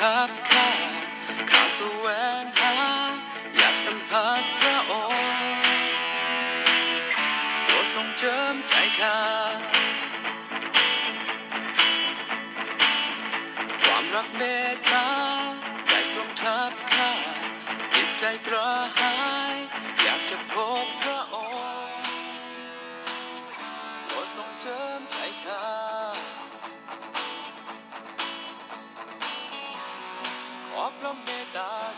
ทับข้าข้าแสวงหา อยากสัมผัสพระองค์โปรดทรงเจิมใจข้า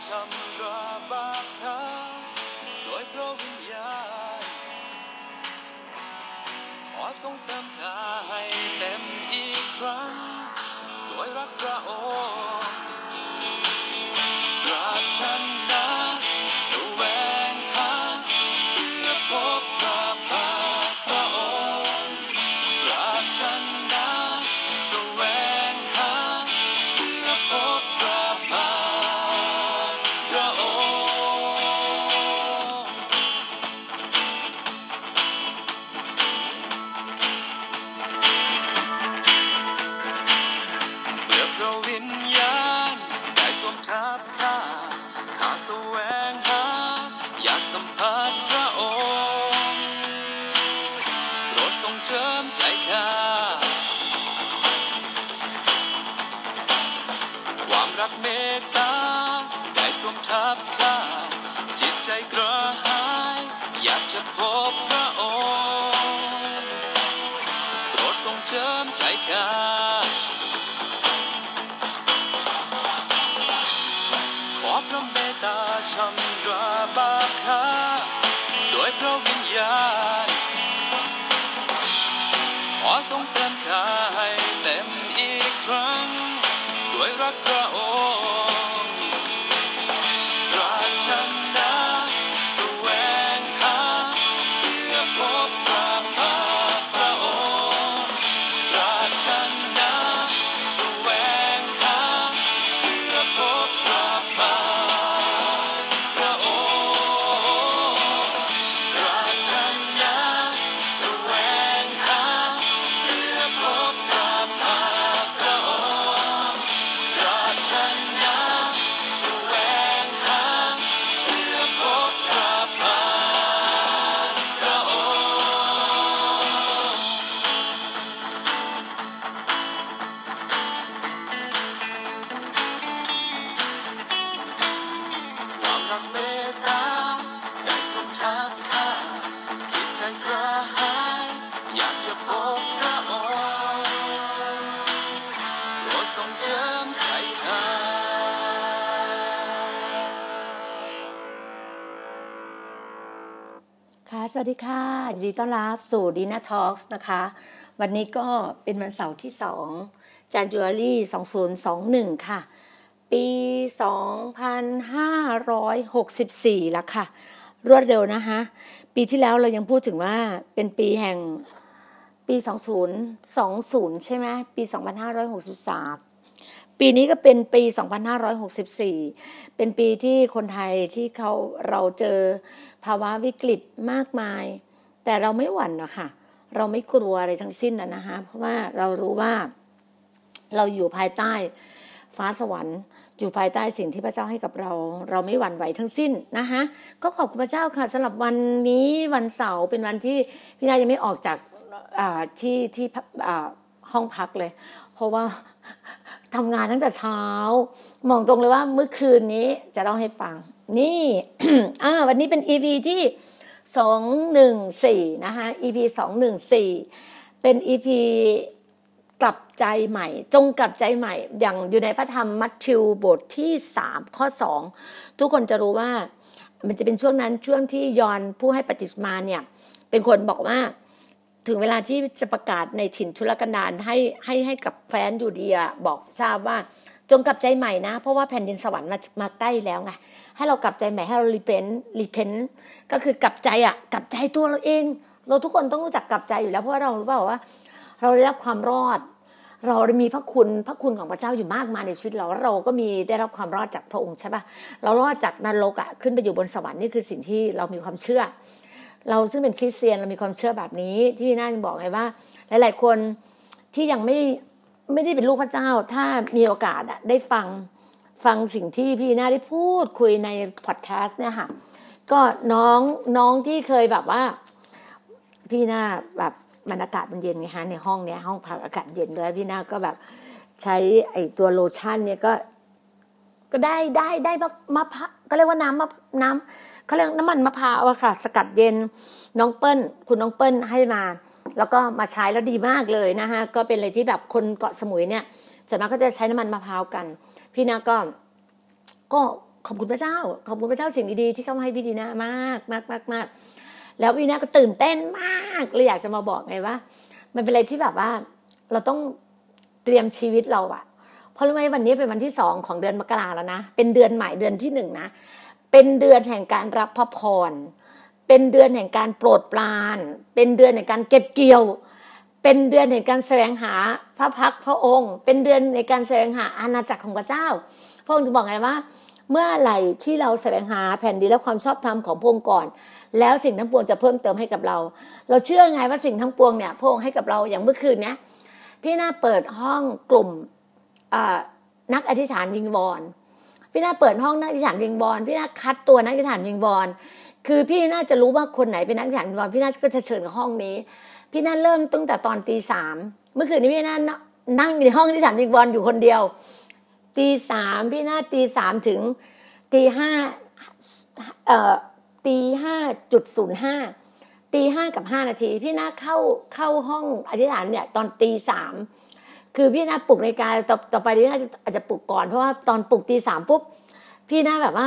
ตต วัสดีค่ะยินดีต้อนรับสู่ดีน่าทอล์กนะคะ วันนี้ก็เป็นวันเสาร์ที่2 January 2021 ค่ะ ปี 2564ล้วค่ะ รวดเร็วนะคะปีที่แล้วเรายังพูดถึงว่าเป็นปีแห่งปี 2020ใช่ไหมปี 2563 ปีนี้ก็เป็นปี 2564 เป็นปีที่คนไทยที่เขาเราเจอภาวะวิกฤตมากมาย แต่เราไม่หวั่นหรอกค่ะ เราไม่กลัวอะไรทั้งสิ้นนะนะคะเพราะว่าเรารู้ว่าเราอยู่ภายใต้ฟ้าสวรรค์ อยู่ภายใต้สิ่งที่พระเจ้าให้กับเรา เราไม่หวั่นไหวทั้งสิ้นนะคะก็ขอบคุณพระเจ้าค่ะสำหรับวันนี้วันเสาร์เป็นวันที่พี่นายังไม่ออกจากที่ที่ห้องพักเลย เพราะว่า ทำงานตั้งแต่เช้ามองตรงเลยว่าเมื่อคืนนี้จะเล่าให้ฟัง นี่อ่าวันนี้เป็น EP ที่สองหนึ่งสี่นะคะ EP สองหนึ่งสี่เป็น EP กลับใจใหม่ จงกลับใจใหม่ อย่างอยู่ในพระธรรมมัทธิวบทที่สามข้อสองทุกคนจะรู้ว่ามันจะเป็นช่วงนั้นช่วงที่ยอนผู้ให้ปฏิสมาเนี่ย เป็นคนบอกว่า ถึงเวลาที่จะประกาศในถิ่นทุรกันดารให้ให้ให้กับแฟนยูเดียบอกทราบว่าจงกลับใจใหม่นะ เพราะว่าแผ่นดินสวรรค์มามาใกล้แล้วไงให้เรากลับใจใหม่ให้เรารีเพนรีเพนก็คือกลับใจอะกลับใจตัวเราเอง เราทุกคนต้องรู้จักกลับใจอยู่แล้วเพราะว่าเรารู้เปล่าว่า เราได้รับความรอด เรามีพระคุณพระคุณของพระเจ้าอยู่มากมายในชีวิตเราแล้วเราก็มีได้รับความรอดจากพระองค์ใช่ปะเรารอดจากนรกอะขึ้นไปอยู่บนสวรรค์นี่คือสิ่งที่เรามีความเชื่อ เราซึ่งเป็นคริสเตียนเรามีความเชื่อแบบนี้ ที่พี่น่าจึงบอกไงว่า หลาย ๆ คนที่ยังไม่ไม่ได้เป็นลูกพระเจ้า ถ้ามีโอกาสอะได้ฟังฟังสิ่งที่พี่น่าได้พูดคุยในพอดแคสต์เนี่ยค่ะก็น้องน้องที่เคยแบบว่า พี่น่าแบบมันอากาศมันเย็นไงฮะในห้องเนี้ยห้องพักอากาศเย็นด้วยพี่น่าก็แบบใช้ไอตัวโลชั่นเนี่ยก็ ก็ได้ได้ได้มะมะพร้าวก็เรียกว่าน้ำมะน้ำ เขาเรียกน้ำมันมะพร้าวอะค่ะ สกัดเย็นน้องเปิ้ล คุณน้องเปิ้ลให้มา แล้วก็มาใช้แล้วดีมากเลยนะคะก็เป็นอะไรที่แบบคนเกาะสมุยเนี่ยส่วนมากก็จะใช้น้ำมันมะพร้าวกัน พี่นาก็ก็ขอบคุณพระเจ้า ขอบคุณพระเจ้าสิ่งดีๆที่เข้ามาให้พี่ดีนามากมากมากมากแล้วพี่นาก็ตื่นเต้นมากเลยอยากจะมาบอกไงว่า มันเป็นอะไรที่แบบว่า เราต้องเตรียมชีวิตเราอะเพราะรู้ไหมวันนี้เป็นวันที่สองของเดือนมกราแล้วนะ เป็นเดือนใหม่เดือนที่หนึ่งนะ เป็นเดือนแห่งการรับพระพร เป็นเดือนแห่งการโปรดปราน เป็นเดือนแห่งการเก็บเกี่ยว เป็นเดือนแห่งการแสวงหาพระพักพระองค์ เป็นเดือนในการแสวงหาอาณาจักรของพระเจ้า พระองค์จะบอกไงว่า เมื่อไหร่ที่เราแสวงหาแผ่นดินและความชอบธรรมของพระองค์ก่อน แล้วสิ่งทั้งปวงจะเพิ่มเติมให้กับเรา เราเชื่อไงว่าสิ่งทั้งปวงเนี่ยพระองค์ให้กับเราอย่างเมื่อคืนเนี้ยพี่น่าเปิดห้องกลุ่มนักอธิษฐานวิงวอน พี่น่าเปิดห้องนักอธิษฐานวิงวอนพี่น่าคัดตัวนักอธิษฐานวิงวอนคือพี่น่าจะรู้ว่าคนไหนเป็นนักอธิษฐานวิงวอนพี่น่าก็จะเชิญห้องนี้ พี่น่าเริ่มตั้งแต่ตอนตีสามเมื่อคืนนี้พี่น่านั่งในห้องอธิษฐานวิงวอนอยู่คนเดียวตีสามพี่น่าตีสามถึงตีห้าเอ่อตีห้าจุดศูนย์ห้าตีห้ากับห้านาที พี่น่าเข้าเข้าห้องอธิษฐานเนี่ยตอนตีสาม คือพี่น่าปลุกในกายต่อต่อไปพี่น่าจะอาจจะปลุกก่อนเพราะว่าตอนปลุกตีสามปุ๊บพี่น่าแบบว่า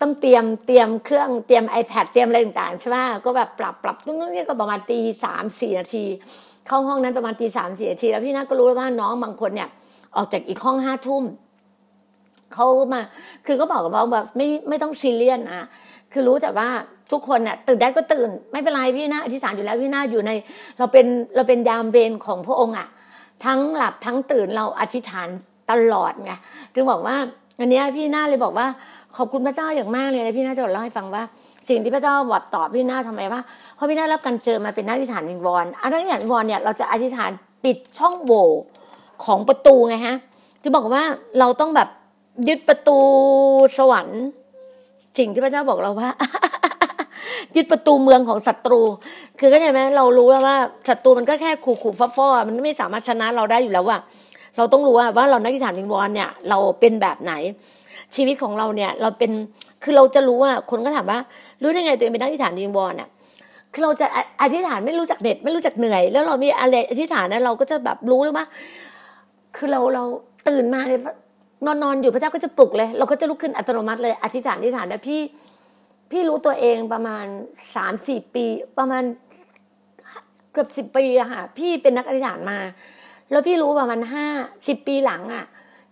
ต้องเตรียมเตรียมเครื่องเตรียม iPad เตรียมอะไรต่างๆใช่ไหมก็แบบปรับปรับตุ้งๆนี่ก็ประมาณตีสามสี่นาทีเข้าห้องนั้นประมาณตีสามสี่นาทีแล้วพี่น่าก็รู้แล้ว่าน้องบางคนเนี่ย ออกจากอีกห้องห้าทุ่มเขามาคือก็บอกกับเราแบบไม่ไม่ต้องซีเรียสนะคือรู้แต่ว่าทุกคนน่ะตื่นได้ก็ตื่น ไม่เป็นไรพี่นะอธิษฐานอยู่แล้วพี่นาอยู่ใน เราเป็นเราเป็นยามเวรของพระองค์อะ ทั้งหลับทั้งตื่นเราอธิษฐานตลอดไงถึงบอกว่า อันนี้พี่หน้าเลยบอกว่าขอบคุณพระเจ้าอย่างมากเลยนะพี่นาจะเล่าให้ฟังว่า สิ่งที่พระเจ้าบอกตอบพี่นาทำไมว่าเพราะพี่นารับการเจอมาเป็นนักอธิษฐานวิงวอนอันนักอธิษฐานวิงวอนเนี่ยเราจะอธิษฐานปิดช่องโหว่ของประตูไงฮะที่บอกว่าเราต้องแบบยึดประตูสวรรค์ สิ่งที่พระเจ้าบอกเราว่า ยึดประตูเมืองของศัตรู คือก็ใช่ไหมเรารู้แล้วว่าศัตรูมันก็แค่ขู่ขู่ฟ้าฟ้อมันไม่สามารถชนะเราได้อยู่แล้วว่าเราต้องรู้ว่าว่าเรานักกิจฐานวิงวอนเนี่ยเราเป็นแบบไหน ชีวิตของเราเนี่ยเราเป็นคือเราจะรู้ว่าคนก็ถามว่า รู้ได้ไงตัวเองเป็นนักกิจฐานวิงวอนอะคือเราจะอธิษฐานไม่รู้จักเน็ตไม่รู้จักเหนื่อย แล้วเรามีอะไรอธิษฐานนะเราก็จะแบบรู้เลยว่า คือเราเราตื่นมาเนี่ยนอนนอนอยู่พระเจ้าก็จะปลุกเลย เราก็จะลุกขึ้นอัตโนมัติเลยอธิษฐานอธิษฐานแล้วพี่ พี่รู้ตัวเองประมาณสามสี่ปี ประมาณเกือบสิบปีอะค่ะ พี่เป็นนักอธิษฐานมา แล้วพี่รู้ประมาณห้าสิบปีหลังอะ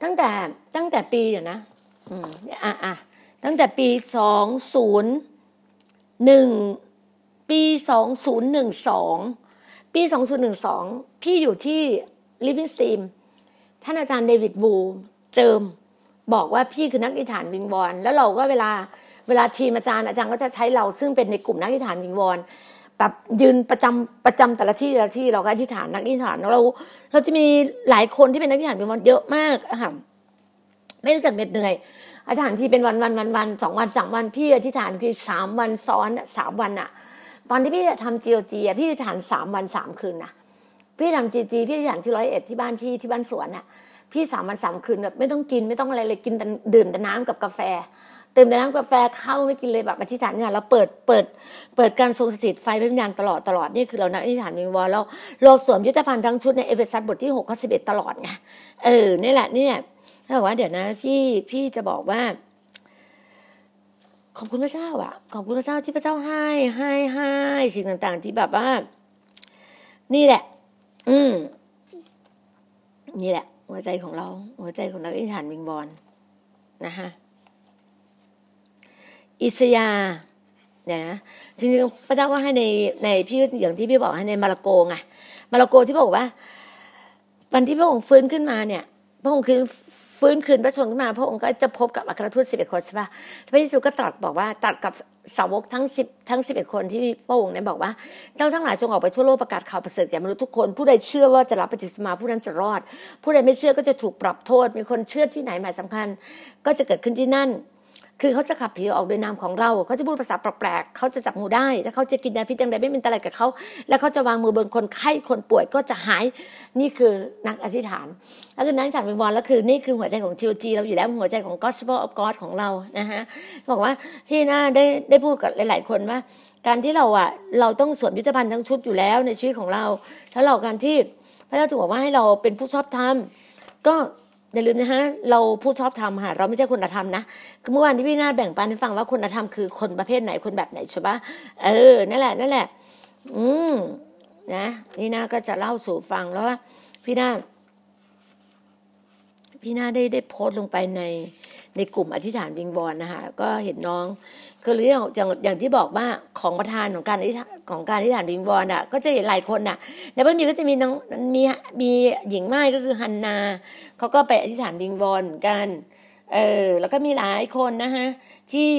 ตั้งแต่ตั้งแต่ปีเดี๋ยวนะอืมอะอะตั้งแต่ปีสองศูนย์หนึ่งปีสองศูนย์หนึ่งสองปีสองศูนย์หนึ่งสองพี่อยู่ที่ Living Stream ท่านอาจารย์เดวิดบูเจิมบอกว่าพี่คือนักอธิษฐานวิงวอนแล้วเราก็เวลา เวลาทีมอาจารย์อาจารย์ก็จะใช้เราซึ่งเป็นในกลุ่มนักอธิษฐานวิงวอนแบบยืนประจำประจำแต่ละที่แต่ละที่เราก็อธิษฐานนักอธิษฐานเรา เราจะมีหลายคนที่เป็นนักอธิษฐานวิงวอนเยอะมากค่ะไม่รู้จักเหน็ดเหนื่อยอธิษฐานที่เป็นวันวันวันวันสองวันสามวันพี่อธิษฐานคือสามวันซ้อนสามวันอะตอนที่พี่ทำ GOG อะพี่อธิษฐานสามวันสามคืนนะพี่ทำ GG พี่อธิษฐานที่ร้อยเอ็ดที่บ้านพี่ที่บ้านสวนอะพี่สามวันสามคืนแบบไม่ต้องกินไม่ต้องอะไรเลยกินแต่ดื่มแต่น้ำกับกาแฟ เติมแต่น้ำกาแฟเข้าไม่กินเลยแบบอธิษฐานเนี่ยเราเปิดเปิดเปิดการทรงสถิตไฟเป็นวิญญาณตลอดตลอดนี่คือเรานักอธิษฐานวิงวอนเราเราสวมยุทธภัณฑ์ทั้งชุดในเอเฟซัสบทที่หกข้อสิบเอ็ดตลอดไงเออนี่แหละนี่เนี่ยถ้าบอกว่าเดี๋ยวนะพี่พี่จะบอกว่า ขอบคุณพระเจ้าอะ ขอบคุณพระเจ้าที่พระเจ้าให้ให้ให้สิ่งต่าง ๆ ที่แบบว่า นี่แหละ อืมนี่แหละ หัวใจของเรา หัวใจของนักอธิษฐานวิงบอลนะคะ อิสยาเนี่ยนะจริงๆพระเจ้าก็ให้ในในพี่อย่างที่พี่บอกให้ในมาระโกไงมาระโกที่บอกว่า วันที่พระองค์ฟื้นขึ้นมาเนี่ย พระองค์คือฟื้นคืนพระชนขึ้นมา พระองค์ก็จะพบกับอัครทูตสิบเอ็ดคนใช่ปะพระเยซูก็ตรัสบอกว่าตรัสกับสาวกทั้งสิบทั้งสิบเอ็ดคนที่พระองค์เนี่ยบอกว่า เจ้าทั้งหลายจงออกไปทั่วโลกประกาศข่าวประเสริฐแก่มนุษย์ทุกคน ผู้ใดเชื่อว่าจะรับปฏิสมาผู้นั้นจะรอด ผู้ใดไม่เชื่อก็จะถูกปรับโทษ มีคนเชื่อที่ไหนหมายสำคัญ ก็จะเกิดขึ้นที่นั่น คือเขาจะขับผีออกโดยนามของเรา เขาจะพูดภาษาแปลกๆเขาจะจับงูได้ถ้าเขาจะกินยาพิษอย่างใดไม่เป็นอะไรกับเขา แล้วเขาจะวางมือบนคนไข้คนป่วยก็จะหาย นี่คือนักอธิษฐาน แล้วคือนักอธิษฐานวิงวอนแล้วคือนี่คือหัวใจของ GOG เราอยู่แล้วหัวใจของ Gospel of God ของเรานะฮะบอกว่าพี่น่าได้ได้พูดกับหลาย ๆ คนว่า การที่เราอะเราต้องสวมยุทธภัณฑ์ทั้งชุดอยู่แล้วในชีวิตของเราถ้าเราการที่พระเจ้าจะบอกว่าให้เราเป็นผู้ชอบธรรมก็ อย่าลืมนะฮะเราผู้ชอบธรรมค่ะเราไม่ใช่คนธรรมนะเมื่อวานที่พี่นาแบ่งปันให้ฟังว่าคนธรรมคือคนประเภทไหนคนแบบไหนใช่ปะเออนั่นแหละนั่นแหละ อืมนะพี่นาก็จะเล่าสู่ฟังแล้วว่าพี่นาพี่นาได้ได้โพสต์ลงไปในในกลุ่มอธิษฐานวิงบอลนะคะก็เห็นน้อง คือเรื่องอย่างอย่างที่บอกว่าของประธานของการของการอธิษฐานวิงบอลอะ ก็จะเห็นหลายคนอะในบางทีก็จะมีน้องมีมีหญิงไม้ก็คือฮันนาเขาก็ไปอธิษฐานวิงบอลกัน เออแล้วก็มีหลายคนนะฮะที่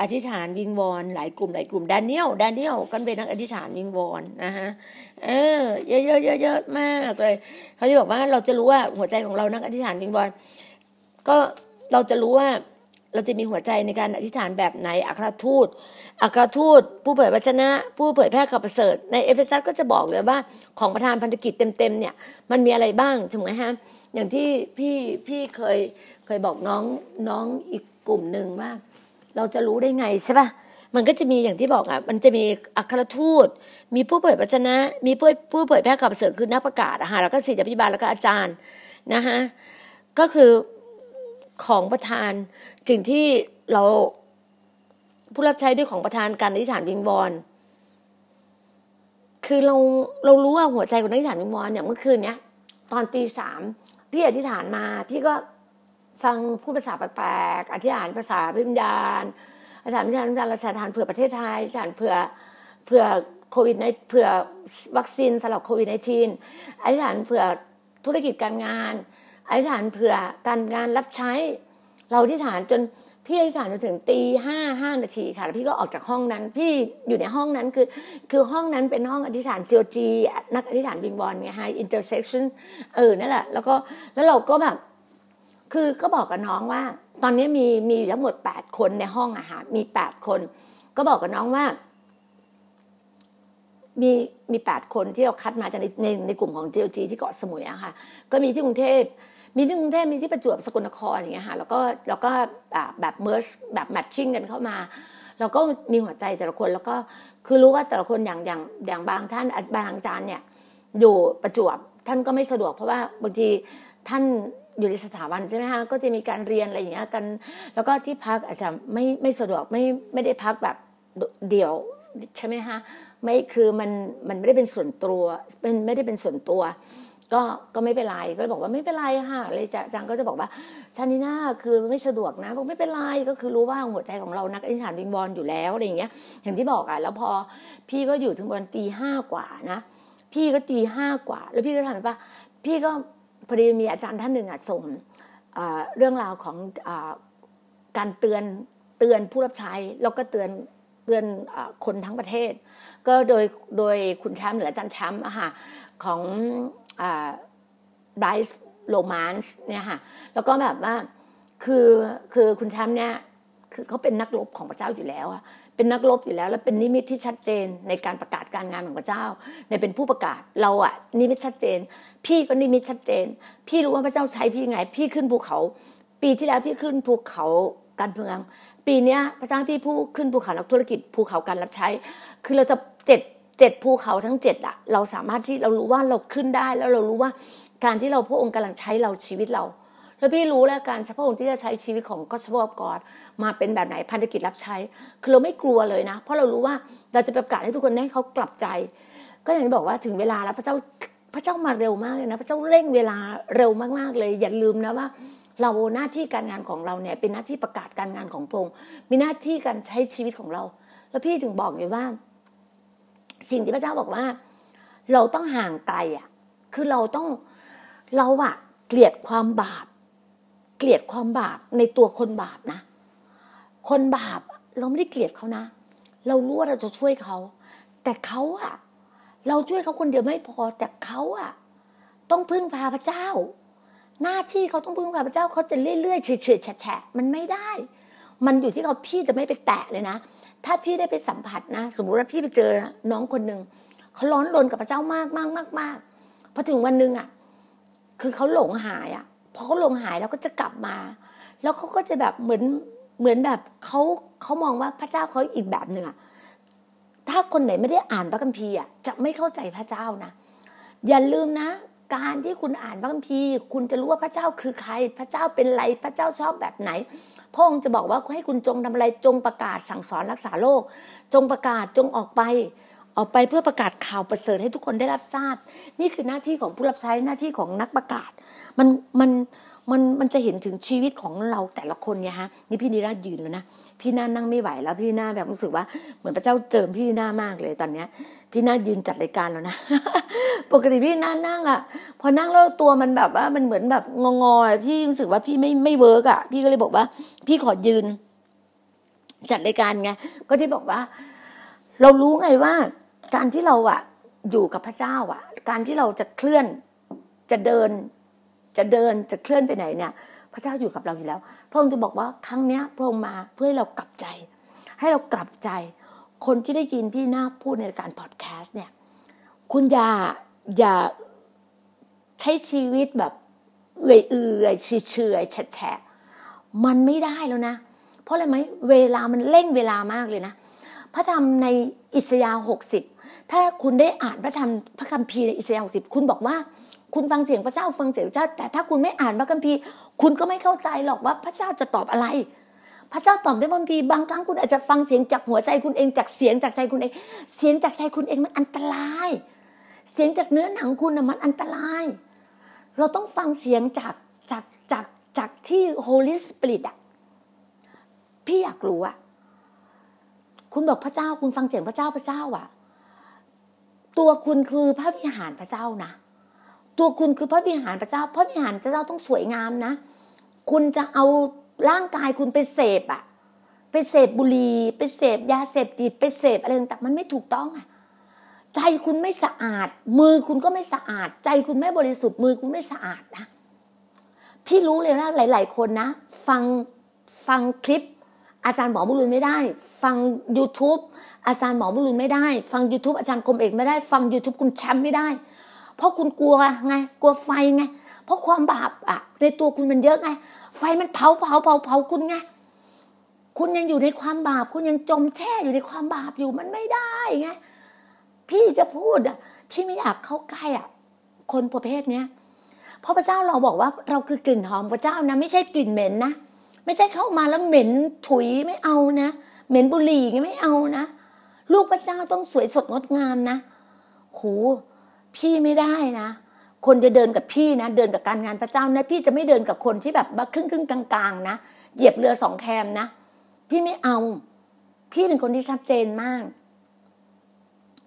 อธิษฐานวิงวอนหลายกลุ่มหลายกลุ่มดานเนียลดานเนียลก็เป็นนักอธิษฐานวิงวอนนะฮะเออเยอะเยอะเยอะมากเลยเขาจะบอกว่าเราจะรู้ว่าหัวใจของเรานักอธิษฐานวิงวอนก็เราจะรู้ว่า เราจะมีหัวใจในการอธิษฐานแบบไหน อัครทูต อัครทูต ผู้เผยพระวจนะ ผู้เผยแพร่ข่าวประเสริฐ ในเอเฟซัสก็จะบอกเลยว่าของประธานพันธกิจเต็มๆเนี่ย มันมีอะไรบ้างใช่ไหมฮะ อย่างที่พี่พี่เคยเคยบอกน้องน้องอีกกลุ่มหนึ่งว่า เราจะรู้ได้ไงใช่ปะมันก็จะมีอย่างที่บอกอะ มันจะมีอัครทูต มีผู้เผยพระชนะ มีผู้ผู้เผยแพร่ข่าวประเสริฐคือนักประกาศอะฮะแล้วก็ศิษยาพิบาลแล้วก็อาจารย์นะฮะ ก็คือ ของประธานสิ่งที่เราผู้รับใช้ด้วยของประธานการอธิษฐานวิงวอนคือเราเรารู้ว่าหัวใจของนักอธิษฐานวิงวอนอย่างเมื่อคืนเนี้ยตอนตีสามพี่อธิษฐานมา พี่ก็ฟังพูดภาษาแปลกๆอธิษฐานภาษาพิมดานอาจารย์พิจารณาราชทานเผื่อประเทศไทยอาจารย์เผื่อเผื่อโควิดในเผื่อวัคซีนสำหรับโควิดในทีนอธิษฐานเผื่อธุรกิจการงาน อธิษฐานเผื่อการงานรับใช้ เราอธิษฐานจนพี่อธิษฐานจนถึงตีห้าห้านาทีค่ะแล้วพี่ก็ออกจากห้องนั้น พี่อยู่ในห้องนั้นคือคือห้องนั้นเป็นห้องอธิษฐาน GOG นักอธิษฐานวิงวอนไงฮะ intercession เออนั่นแหละแล้วก็แล้วเราก็แบบคือก็บอกกับน้องว่า ตอนนี้มีมีอยู่ทั้งหมดแปดคนในห้องอาหารมีแปดคน ก็บอกกับน้องว่า มีมีแปดคนที่เราคัดมาจากในในในกลุ่มของ GLG ที่เกาะสมุยอะค่ะ ก็มีที่กรุงเทพ มีที่กรุงเทพมีที่ประจวบสกลนครอย่างเงี้ยค่ะแล้วก็แล้วก็แบบเมอร์ชแบบแมทชิ่งกันเข้ามาแล้วก็มีหัวใจแต่ละคนแล้วก็คือรู้ว่าแต่ละคนอย่างอย่างอย่างบางท่านบางอาจารย์เนี่ยอยู่ประจวบท่านก็ไม่สะดวก เพราะว่าบางทีท่านอยู่ในสถาบันใช่ไหมคะก็จะมีการเรียนอะไรอย่างเงี้ยกัน แล้วก็ที่พักอาจจะไม่ไม่สะดวกไม่ไม่ได้พักแบบเดี่ยวใช่ไหมคะไม่คือมันมันไม่ได้เป็นส่วนตัวเป็นไม่ได้เป็นส่วนตัว ก็ก็ไม่เป็นไรก็บอกว่าไม่เป็นไรค่ะเลยจะจังก็จะบอกว่าชานิน่าคือไม่สะดวกนะบอกไม่เป็นไรก็คือรู้ว่าหัวใจของเรานักอธิษฐานวิงบอลอยู่แล้วอะไรอย่างเงี้ยอย่างที่บอกอะแล้วพอพี่ก็อยู่ถึงวันตีห้ากว่านะ พี่ก็ตีห้ากว่า แล้วพี่ก็ทำปะพี่ก็พอดีมีอาจารย์ท่านหนึ่งอะส่งเรื่องราวของอการเตือนเตือนผู้รับใช้แล้วก็เตือนเตือนคนทั้งประเทศ ก็โดยโดยคุณแชมป์หรืออาจารย์แชมป์อะค่ะของ ไบรส์โรมานส์เนี่ยค่ะแล้วก็แบบว่าคือคือคุณแชมป์เนี่ยคือเขาเป็นนักรบของพระเจ้าอยู่แล้วอะเป็นนักรบอยู่แล้ว แล้วเป็นนิมิตที่ชัดเจนในการประกาศการงานของพระเจ้า ในเป็นผู้ประกาศเราอะนิมิตชัดเจน พี่ก็นิมิตชัดเจน พี่รู้ว่าพระเจ้าใช้พี่ยังไง พี่ขึ้นภูเขา ปีที่แล้วพี่ขึ้นภูเขาการเมือง ปีนี้พระเจ้าพี่ผู้ขึ้นภูเขานักธุรกิจภูเขาการรับใช้ คือเราจะเจ็ด เจ็ดภูเขาทั้งเจ็ดอะเราสามารถที่เรารู้ว่าเราขึ้นได้ แล้วเรารู้ว่าการที่เราพระองค์กำลังใช้เราชีวิตเรา แล้วพี่รู้แล้วการพระองค์ที่จะใช้ชีวิตของ Gospel of God มาเป็นแบบไหนพันธกิจรับใช้ คือเราไม่กลัวเลยนะ เพราะเรารู้ว่าเราจะประกาศให้ทุกคนให้เขากลับใจ ก็อย่างที่บอกว่าถึงเวลาแล้วพระเจ้าพระเจ้ามาเร็วมากเลยนะพระเจ้าเร่งเวลาเร็วมากๆเลย อย่าลืมนะว่าเราหน้าที่การงานของเราเนี่ยเป็นหน้าที่ประกาศการงานของพระองค์มีหน้าที่การใช้ชีวิตของเรา แล้วพี่ถึงบอกเลยว่า สิ่งที่พระเจ้าบอกว่า เราต้องห่างไกลอะ คือเราต้องเราอะเกลียดความบาป เกลียดความบาปในตัวคนบาปนะ คนบาปเราไม่ได้เกลียดเขานะ เรารู้ว่าเราจะช่วยเขา แต่เขาอะเราช่วยเขาคนเดียวไม่พอ แต่เขาอะต้องพึ่งพาพระเจ้า หน้าที่เขาต้องพึ่งพาพระเจ้าเขาจะเรื่อยๆเฉยๆแฉะมันไม่ได้ มันอยู่ที่เขาพี่จะไม่ไปแตะเลยนะ ถ้าพี่ได้ไปสัมผัสนะ สมมุติว่าพี่ไปเจอน้องคนหนึ่งเขาร้อนรนกับพระเจ้ามากมากมากมากพอถึงวันหนึ่งอะ คือเขาหลงหายอะพอเขาหลงหายแล้วก็จะกลับมา แล้วเขาก็จะแบบเหมือนเหมือนแบบเขาเขามองว่าพระเจ้าเขาอีกแบบหนึ่งอะถ้าคนไหนไม่ได้อ่านพระคัมภีร์อะจะไม่เข้าใจพระเจ้านะอย่าลืมนะ การที่คุณอ่านพระคัมภีร์ คุณจะรู้ว่าพระเจ้าคือใคร พระเจ้าเป็นไรพระเจ้าชอบแบบไหน พระองค์จะบอกว่าให้คุณจงทำอะไรจงประกาศสั่งสอนรักษาโลก จงประกาศจงออกไป ออกไปเพื่อประกาศข่าวประเสริฐให้ทุกคนได้รับทราบ นี่คือหน้าที่ของผู้รับใช้หน้าที่ของนักประกาศ มันมันมันมันจะเห็นถึงชีวิตของเราแต่ละคนไงฮะนี่พี่นีน่ายืนแล้วนะพี่น่านั่งไม่ไหวแล้วพี่น่าแบบรู้สึกว่าเหมือนพระเจ้าเจิมพี่น่ามากเลยตอนเนี้ย พี่น่ายืนจัดรายการแล้วนะ ปกติพี่น่านั่งอะ พอนั่งแล้วตัวมันแบบว่ามันเหมือนแบบงองอพี่รู้สึกว่าพี่ไม่ไม่เวิร์กอะ พี่ก็เลยบอกว่า พี่ขอยืน จัดรายการไง ก็ที่บอกว่า เรารู้ไงว่า การที่เราอะ อยู่กับพระเจ้าอะ การที่เราจะเคลื่อน จะเดิน จะเดินจะเคลื่อนไปไหนเนี่ย พระเจ้าอยู่กับเราอยู่แล้ว พระองค์จะบอกว่าครั้งเนี้ยพระองค์มาเพื่อให้เรากลับใจ ให้เรากลับใจ คนที่ได้ยินพี่นาพูดในการพอดแคสต์เนี่ย คุณอย่าอย่าใช้ชีวิตแบบเอื่อยเอื่อยเฉยแฉะแฉะมันไม่ได้แล้วนะ เพราะอะไรไหมเวลามันเร่งเวลามากเลยนะ พระธรรมในอิสยาห์หกสิบถ้าคุณได้อ่านพระธรรมพระคัมภีร์ในอิสยาห์หกสิบคุณบอกว่า คุณฟังเสียงพระเจ้าฟังเสียงพระเจ้า แต่ถ้าคุณไม่อ่านพระคัมภีร์ คุณก็ไม่เข้าใจหรอกว่าพระเจ้าจะตอบอะไร พระเจ้าตอบในพระคัมภีบางครั้งคุณอาจจะฟังเสียงจากหัวใจคุณเองจากเสียงจากใจคุณเอง เสียงจากใจคุณเองมันอันตราย เสียงจากเนื้อหนังคุณนะมันอันตราย เราต้องฟังเสียงจากจากจากจากที่ Holy Spirit อะพี่อยากรู้อะคุณบอกพระเจ้าคุณฟังเสียงพระเจ้าพระเจ้าอะตัวคุณคือพระวิหารพระเจ้านะตัวคุณคือพระวิหารพระเจ้า พระวิหารพระเจ้าต้องสวยงามนะ คุณจะเอา ร่างกายคุณไปเสพอะไปเสพบุหรี่ไปเสพยาเสพติดไปเสพอะไรต่างๆมันไม่ถูกต้องอะใจคุณไม่สะอาด มือคุณก็ไม่สะอาด ใจคุณไม่บริสุทธิ์มือคุณไม่สะอาดนะพี่รู้เลยนะหลาย ๆ คนนะ ฟังฟังคลิป อาจารย์หมอบุรุษไม่ได้ ฟัง YouTube อาจารย์หมอบุรุษไม่ได้ ฟัง YouTube อาจารย์กรมเอกไม่ได้ ฟัง YouTube คุณแชมป์ไม่ได้ เพราะคุณกลัวไงกลัวไฟไงเพราะความบาปอะในตัวคุณมันเยอะไง ไฟมันเผาเผาเผาเผาคุณไงคุณยังอยู่ในความบาป คุณยังจมแช่อยู่ในความบาปอยู่มันไม่ได้ไงพี่จะพูดอะพี่ไม่อยากเข้าใกล้อะ คนประเภทเนี้ยเพราะพระเจ้าเราบอกว่าเราคือกลิ่นหอมพระเจ้านะ ไม่ใช่กลิ่นเหม็นนะไม่ใช่เข้ามาแล้วเหม็นถุยไม่เอานะ เหม็นบุหรี่ไม่เอานะลูกพระเจ้าต้องสวยสดงดงามนะโหพี่ไม่ได้นะ คนจะเดินกับพี่นะ เดินกับการงานพระเจ้านะพี่จะไม่เดินกับคนที่แบบครึ่งครึ่งกลางๆนะเหยียบเรือสองแคมนะพี่ไม่เอา พี่เป็นคนที่ชัดเจนมาก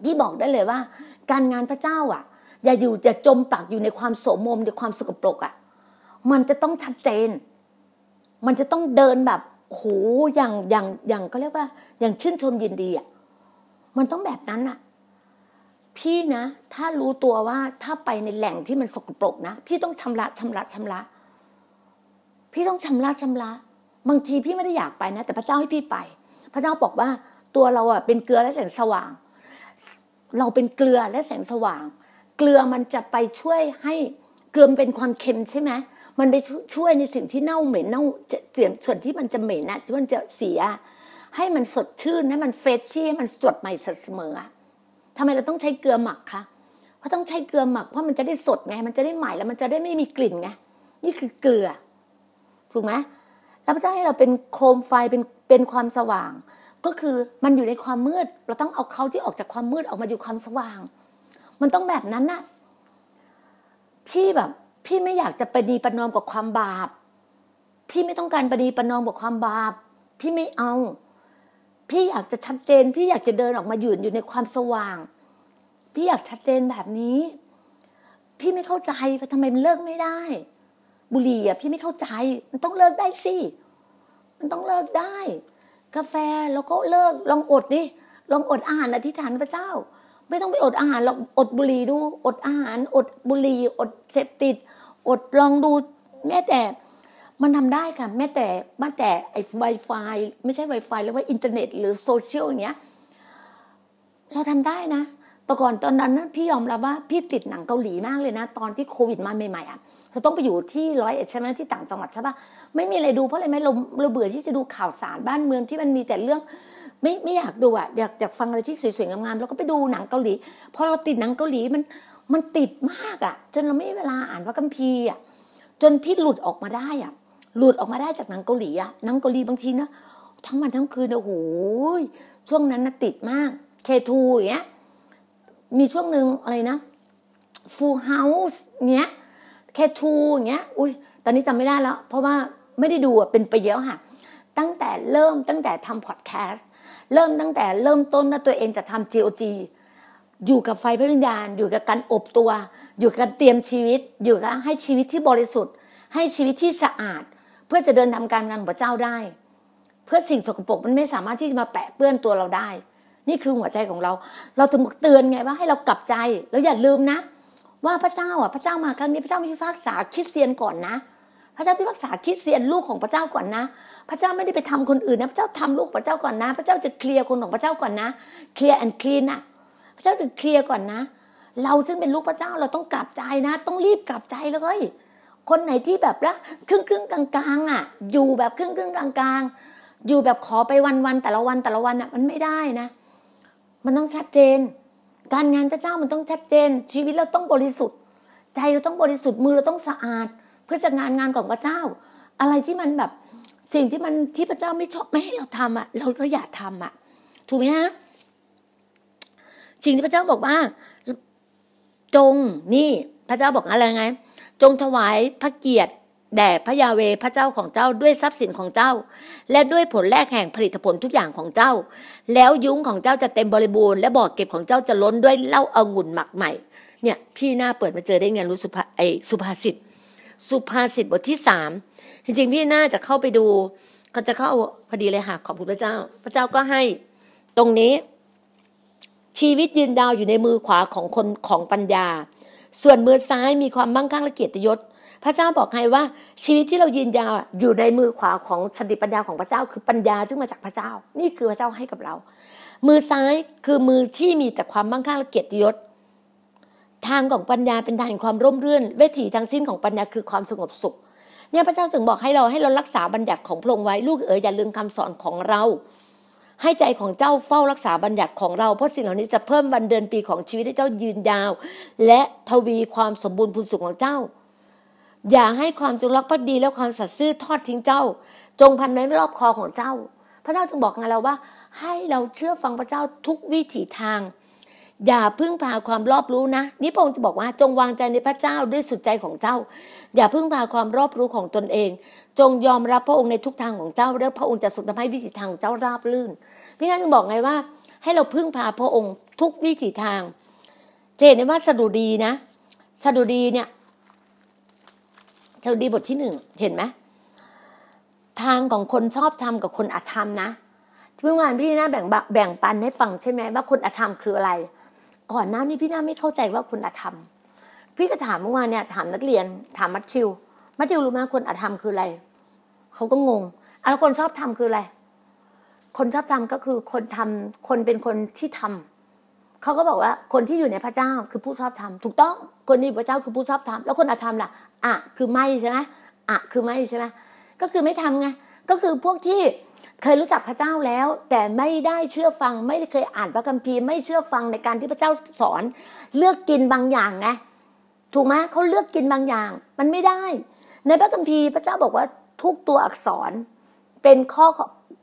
พี่บอกได้เลยว่า การงานพระเจ้าอะ อย่าอยู่จะจมปลักอยู่ในความโสมมในความสกปรกอะ มันจะต้องชัดเจน มันจะต้องเดินแบบโหอย่างอย่างอย่างก็เรียกว่า อย่างชื่นชมยินดีอะมันต้องแบบนั้นอะ พี่นะ ถ้ารู้ตัวว่าถ้าไปในแหล่งที่มันสกปรกนะ พี่ต้องชำระชำระชำระ พี่ต้องชำระชำระ บางทีพี่ไม่ได้อยากไปนะ แต่พระเจ้าให้พี่ไป พระเจ้าบอกว่าตัวเราอะเป็นเกลือและแสงสว่าง เราเป็นเกลือและแสงสว่าง เกลือมันจะไปช่วยให้เกลือเป็นความเค็มใช่ไหมมันไปช่วยในสิ่งที่เน่าเหม็นเน่าเสียส่วนที่มันจะเหม็นนะที่มันจะเสีย ให้มันสดชื่นให้มันเฟรชชี่ให้มันสดใหม่เสมอ ทำไมเราต้องใช้เกลือหมักคะเพราะต้องใช้เกลือหมักเพราะมันจะได้สดไง มันจะได้ใหม่แล้วมันจะได้ไม่มีกลิ่นไงนี่คือเกลือ ถูกไหมแล้วพระเจ้าให้เราเป็นโคมไฟเป็นเป็นความสว่าง ก็คือมันอยู่ในความมืด เราต้องเอาเขาที่ออกจากความมืดออกมาอยู่ความสว่าง มันต้องแบบนั้นน่ะพี่แบบ พี่ไม่อยากจะประดีประนอมกับความบาป พี่ไม่ต้องการประดีประนอมกับความบาป พี่ไม่เอา พี่อยากจะชัดเจน พี่อยากจะเดินออกมาอยู่อยู่ในความสว่าง พี่อยากชัดเจนแบบนี้ พี่ไม่เข้าใจว่าทำไมมันเลิกไม่ได้ บุหรี่อะพี่ไม่เข้าใจ มันต้องเลิกได้สิมันต้องเลิกได้ กาแฟแล้วก็เลิกลองอดดิลองอดอาหารอธิษฐานพระเจ้า ไม่ต้องไปอดอาหารหรอกอดบุหรี่ดู อดอาหาร อดบุหรี่อดเสพติด อดลองดูแม้แต่ มันทำได้ค่ะแม้แต่แม้แต่ไอ้ไวไฟไม่ใช่ไวไฟแล้วว่าอินเทอร์เน็ต หรือโซเชียลอย่างเงี้ยเราทำได้นะแต่ก่อนตอนนั้นนะพี่ยอมรับว่าพี่ติดหนังเกาหลีมากเลยนะ ตอนที่โควิดมาใหม่ๆอะเราต้องไปอยู่ที่ร้อยเอ็ดใช่ไหมที่ต่างจังหวัดใช่ปะไม่มีอะไรดูเพราะอะไรไหมเราเราเบื่อที่จะดูข่าวสารบ้านเมืองที่มันมีแต่เรื่อง ไม่ไม่อยากดูอะอยากอยากฟังอะไรที่สวยๆงามๆแล้วก็ไปดูหนังเกาหลีพอเราติดหนังเกาหลีมันมันติดมากอะ จนเราไม่มีเวลาอ่านพระคัมภีร์อะจนพี่หลุดออกมาได้อะ หลุดออกมาได้จากหนังเกาหลีอะหนังเกาหลีบางทีนะทั้งวันทั้งคืนโอ้โหช่วงนั้นนะติดมากเคทูอย่างเงี้ยมีช่วงหนึ่งอะไรนะ Full House เงี้ยแคทูอย่างเงี้ยอุ้ยตอนนี้จำไม่ได้แล้ว เพราะว่าไม่ได้ดูอะเป็นไปเยอะค่ะ ตั้งแต่เริ่มตั้งแต่ทำพอดแคสต์เริ่มตั้งแต่เริ่มต้นนะตัวเองจะทำ GOG อยู่กับไฟพระวิญญาณ อยู่กับการอบตัว อยู่กับการเตรียมชีวิต อยู่กับให้ชีวิตที่บริสุทธิ์ ให้ชีวิตที่สะอาด เพื่อจะเดินทำการงานของพระเจ้าได้ เพื่อสิ่งสกปรกมันไม่สามารถที่จะมาแปะเปื้อนตัวเราได้ นี่คือหัวใจของเรา เราถึงเตือนไงว่าให้เรากลับใจแล้วอย่าลืมนะ ว่าพระเจ้าอะพระเจ้ามาครั้งนี้พระเจ้าพิพากษาคริสเตียนก่อนนะ พระเจ้าพิพากษาคริสเตียนลูกของพระเจ้าก่อนนะ พระเจ้าไม่ได้ไปทำคนอื่นนะพระเจ้าทำลูกพระเจ้าก่อนนะ พระเจ้าจะเคลียร์คนของพระเจ้าก่อนนะเคลียร์แอนด์คลีนอะพระเจ้าจะเคลียร์ก่อนนะเราซึ่งเป็นลูกพระเจ้าเราต้องกลับใจนะ ต้องรีบกลับใจเลย คนไหนที่แบบละครึ่งครึ่งกลางกลางอะ อยู่แบบครึ่งครึ่งกลางกลางอยู่แบบขอไปวันวันแต่ละวันแต่ละวันอะมันไม่ได้นะ มันต้องชัดเจน การงานพระเจ้ามันต้องชัดเจน ชีวิตเราต้องบริสุทธิ์ ใจเราต้องบริสุทธิ์มือเราต้องสะอาด เพื่อจะงานงานของพระเจ้า อะไรที่มันแบบสิ่งที่มันที่พระเจ้าไม่ชอบไม่ให้เราทำอะ เราก็อย่าทำอะ ถูกไหมฮะสิ่งที่พระเจ้าบอกว่า จงนี่พระเจ้าบอกอะไรไง จงถวายพระเกียรติแด่พระยาเวพระเจ้าของเจ้าด้วยทรัพย์สินของเจ้า และด้วยผลแรกแห่งผลิตผลทุกอย่างของเจ้า แล้วยุ้งของเจ้าจะเต็มบริบูรณ์และบ่อเก็บของเจ้าจะล้นด้วยเหล้าองุ่นหมักใหม่เนี่ยพี่หน้าเปิดมาเจอได้ไงรู้สุภาไอสุภาษิตสุภาษิตบทที่สามจริงๆพี่น่าจะเข้าไปดู ก็จะเข้าพอดีเลยค่ะขอบคุณพระเจ้า พระเจ้าก็ให้ ตรงนี้ ชีวิตยืนดาวอยู่ในมือขวาของคนของปัญญา ส่วนมือซ้ายมีความมั่งคั่งและเกียรติยศ พระเจ้าบอกให้ว่าชีวิตที่เรายืนยาวอยู่ในมือขวาของสติปัญญาของพระเจ้า คือปัญญาซึ่งมาจากพระเจ้า นี่คือพระเจ้าให้กับเรา มือซ้ายคือมือที่มีแต่ความมั่งคั่งและเกียรติยศ ทางของปัญญาเป็นทางแห่งความร่มรื่นเวทีทางสิ้นของปัญญาคือความสงบสุขเนี่ยพระเจ้าจึงบอกให้เราให้เรารักษาบัญญัติของพระองค์ไว้ลูกเอ๋ยอย่าลืมคำสอนของเรา ให้ใจของเจ้าเฝ้ารักษาบัญญัติของเรา เพราะสิ่งเหล่านี้จะเพิ่มวันเดือนปีของชีวิตให้เจ้ายืนยาว และทวีความสมบูรณ์พูนสุขของเจ้า อย่าให้ความจงรักภักดีและความสัตย์ซื่อทอดทิ้งเจ้า จงพันในรอบคอของเจ้า พระเจ้าจึงบอกกับเราว่า ให้เราเชื่อฟังพระเจ้าทุกวิถีทาง อย่าพึ่งพาความรอบรู้นะนี่พระองค์จะบอกว่าจงวางใจในพระเจ้าด้วยสุดใจของเจ้า อย่าพึ่งพาความรอบรู้ของตนเองจงยอมรับพระองค์ในทุกทางของเจ้า แล้วพระองค์จะทรงทำให้วิถีทางของเจ้าราบลื่น พี่นั่นจึงบอกไงว่า ให้เราพึ่งพาพระองค์ทุกวิถีทางจะเห็นได้ว่าสดุดีนะสดุดีเนี่ยสดุดีบทที่หนึ่งเห็นไหมทางของคนชอบทำกับคนอธรรมนะเมื่อวานพี่น่าแบ่งแบ่งปันให้ฟังใช่ไหมว่าคนอธรรมคืออะไร ก่อนหน้านี้พี่น่าไม่เข้าใจว่าคนอธรรม พี่ก็ถามเมื่อวานเนี่ยถามนักเรียน ถามมัทชิวมัทชิวรู้ไหมคนอธรรมคืออะไรเขาก็งงอะแล้วคนชอบทำคืออะไร คนชอบทำก็คือคนทำคนเป็นคนที่ทำเขาก็บอกว่าคนที่อยู่ในพระเจ้าคือผู้ชอบทำถูกต้องคนที่อยู่พระเจ้าคือผู้ชอบทำแล้วคนอาธรรมล่ะอะคือไม่ใช่ไหมอะคือไม่ใช่ไหมก็คือไม่ทำไงก็คือพวกที่เคยรู้จักพระเจ้าแล้ว แต่ไม่ได้เชื่อฟังไม่เคยอ่านพระคัมภีร์ไม่เชื่อฟังในการที่พระเจ้าสอน เลือกกินบางอย่างไงถูกไหมเขาเลือกกินบางอย่าง มันไม่ได้ ในพระคัมภีร์พระเจ้าบอกว่าทุกตัวอักษรเป็นข้อ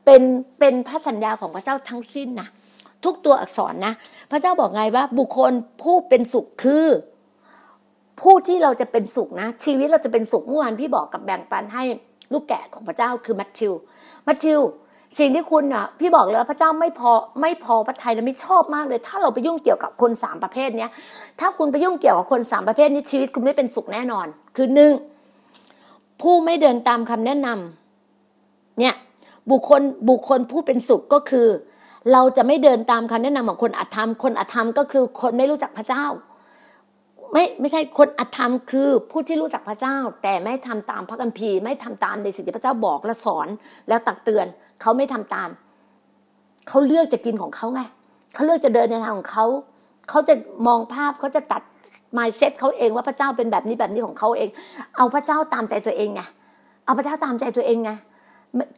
เป็นเป็นพระสัญญาของพระเจ้าทั้งสิ้นนะทุกตัวอักษรนะ พระเจ้าบอกไงว่า บุคคลผู้เป็นสุขคือ ผู้ที่เราจะเป็นสุขนะ ชีวิตเราจะเป็นสุขเมื่อวานพี่บอกกับแบ่งปันให้ลูกแกะของพระเจ้าคือมัทธิว มัทธิว สิ่งที่คุณอะ พี่บอกเลยว่าพระเจ้าไม่พอไม่พอพระทัยและไม่ชอบมากเลย ถ้าเราไปยุ่งเกี่ยวกับคนสามประเภทเนี้ยถ้าคุณไปยุ่งเกี่ยวกับคนสามประเภทนี้ชีวิตคุณไม่เป็นสุขแน่นอน คือหนึ่งผู้ไม่เดินตามคำแนะนำเนี่ย บุคคลบุคคลผู้เป็นสุขก็คือ เราจะไม่เดินตามคำแนะนำของคนอธรรม คนอธรรมก็คือคนไม่รู้จักพระเจ้า ไม่ไม่ใช่คนอธรรมคือผู้ที่รู้จักพระเจ้า แต่ไม่ทำตามพระคัมภีร์ไม่ทำตามในสิ่งที่พระเจ้าบอกและสอน แล้วตักเตือนเขาไม่ทำตามเขาเลือกจะกินของเขาไงเขาเลือกจะเดินในทางของเขาเขาจะมองภาพเขาจะตัดมายเซ็ตเขาเองว่าพระเจ้าเป็นแบบนี้แบบนี้ของเขาเอง เอาพระเจ้าตามใจตัวเองไงเอาพระเจ้าตามใจตัวเองไง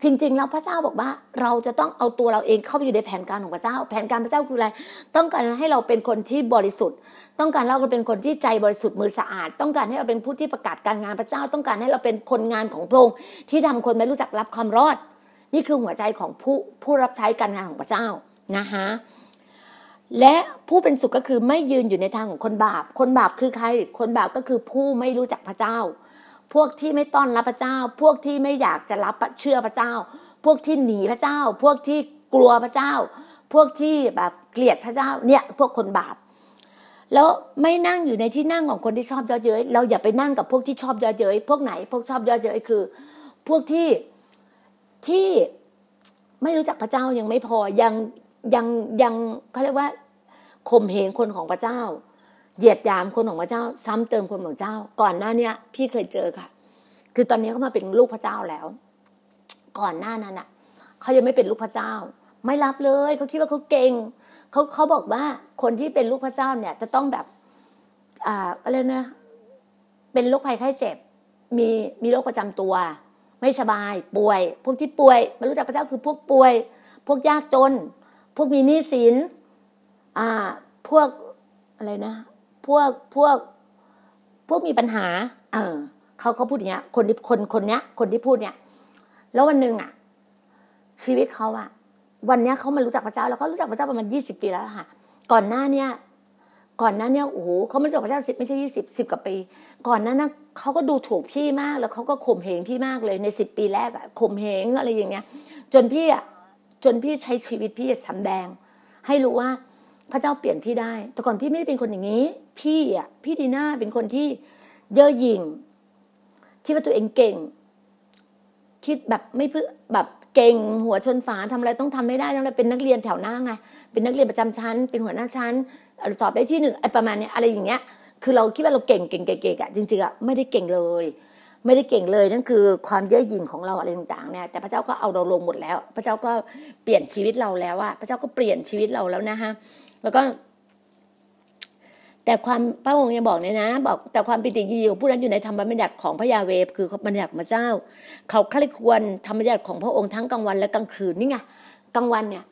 จริง ๆ แล้วพระเจ้าบอกว่า เราจะต้องเอาตัวเราเองเข้าไปอยู่ในแผนการของพระเจ้า แผนการพระเจ้าคืออะไร ต้องการให้เราเป็นคนที่บริสุทธิ์ ต้องการเราเป็นคนที่ใจบริสุทธิ์มือสะอาด ต้องการให้เราเป็นผู้ที่ประกาศการงานพระเจ้า ต้องการให้เราเป็นคนงานของพระองค์ที่ทำคนไม่รู้จักรับความรอด นี่คือหัวใจของผู้ผู้รับใช้การงานของพระเจ้านะคะและผู้เป็นสุขก็คือไม่ยืนอยู่ในทางของคนบาป คนบาปคือใคร คนบาปก็คือผู้ไม่รู้จักพระเจ้า พวกที่ไม่ต้อนรับพระเจ้า พวกที่ไม่อยากจะรับเชื่อพระเจ้า พวกที่หนีพระเจ้า พวกที่กลัวพระเจ้า พวกที่แบบเกลียดพระเจ้าเนี่ยพวกคนบาป แล้วไม่นั่งอยู่ในที่นั่งของคนที่ชอบย่อเย้ยเราอย่าไปนั่งกับพวกที่ชอบย่อเย้ยพวกไหน พวกชอบย่อเย้ยคือ พวกที่ที่ไม่รู้จักพระเจ้ายังไม่พอยังยังยังเขาเรียกว่าข่มเหงคนของพระเจ้า เหยียดยามคนของพระเจ้า ซ้ำเติมคนของเจ้า ก่อนหน้าเนี้ย พี่เคยเจอค่ะ คือตอนนี้เขามาเป็นลูกพระเจ้าแล้ว ก่อนหน้านั้นอะเขายังไม่เป็นลูกพระเจ้า ไม่รับเลยเขาคิดว่าเขาเก่งเขาเขาบอกว่าคนที่เป็นลูกพระเจ้าเนี่ย จะต้องแบบอ่าอะไรนะเป็นโรคภัยไข้เจ็บ มีมีโรคประจำตัว ไม่สบายป่วย พวกที่ป่วยไม่รู้จักพระเจ้าคือพวกป่วย พวกยากจน พวกมีหนี้สินอ่าพวกอะไรนะ พวกพวกพวกมีปัญหา เออเขาเขาพูดอย่างเงี้ย คนที่คนคนเนี้ย คนที่พูดเนี้ยแล้ววันหนึ่งอะ ชีวิตเขาอะ วันเนี้ยเขามารู้จักพระเจ้าแล้วเขารู้จักพระเจ้าประมาณยี่สิบปีแล้วค่ะ ก่อนหน้าเนี้ยก่อนหน้าเนี้ยโอ้โหเขาไม่รู้จักพระเจ้าสิบไม่ใช่ยี่สิบสิบกว่าปี ก่อนหน้านั้นเขาก็ดูถูกพี่มาก แล้วเขาก็ข่มเหงพี่มากเลยในสิบปีแรกอะข่มเหงอะไรอย่างเงี้ย จนพี่อะจนพี่ใช้ชีวิตพี่สำแดง ให้รู้ว่า พระเจ้าเปลี่ยนพี่ได้ แต่ก่อนพี่ไม่ได้เป็นคนอย่างนี้ พี่อะ พี่ดีน่าเป็นคนที่เย่อหยิ่ง คิดว่าตัวเองเก่ง คิดแบบไม่เพื่อแบบเก่งหัวชนฝาทำอะไรต้องทำไม่ได้ต้องเป็นนักเรียนแถวหน้าไง เป็นนักเรียนประจำชั้น เป็นหัวหน้าชั้น สอบได้ที่หนึ่งไอ้ประมาณนี้อะไรอย่างเงี้ย คือเราคิดว่าเราเก่งเก่งเก่งอะจริงๆอะไม่ได้เก่งเลย ไม่ได้เก่งเลยนั่นคือความเย่อหยิ่งของเราอะไรต่างๆเนี่ยแต่พระเจ้าก็เอาเราลงหมดแล้ว พระเจ้าก็เปลี่ยนชีวิตเราแล้วอะพระเจ้าก็เปลี่ยนชีวิตเราแล้วนะฮะ แล้วก็ แต่ความพระองค์ยังบอกเนี่ยนะ บอกแต่ความปิติยินดีของผู้นั้นอยู่ในธรรมบัญญัติของพระยาเวคือบัญญัติพระเจ้า เขาใคร่ควรธรรมบัญญัติของพระองค์ทั้งกลางวันและกลางคืนนี่ไงกลางวันเนี่ย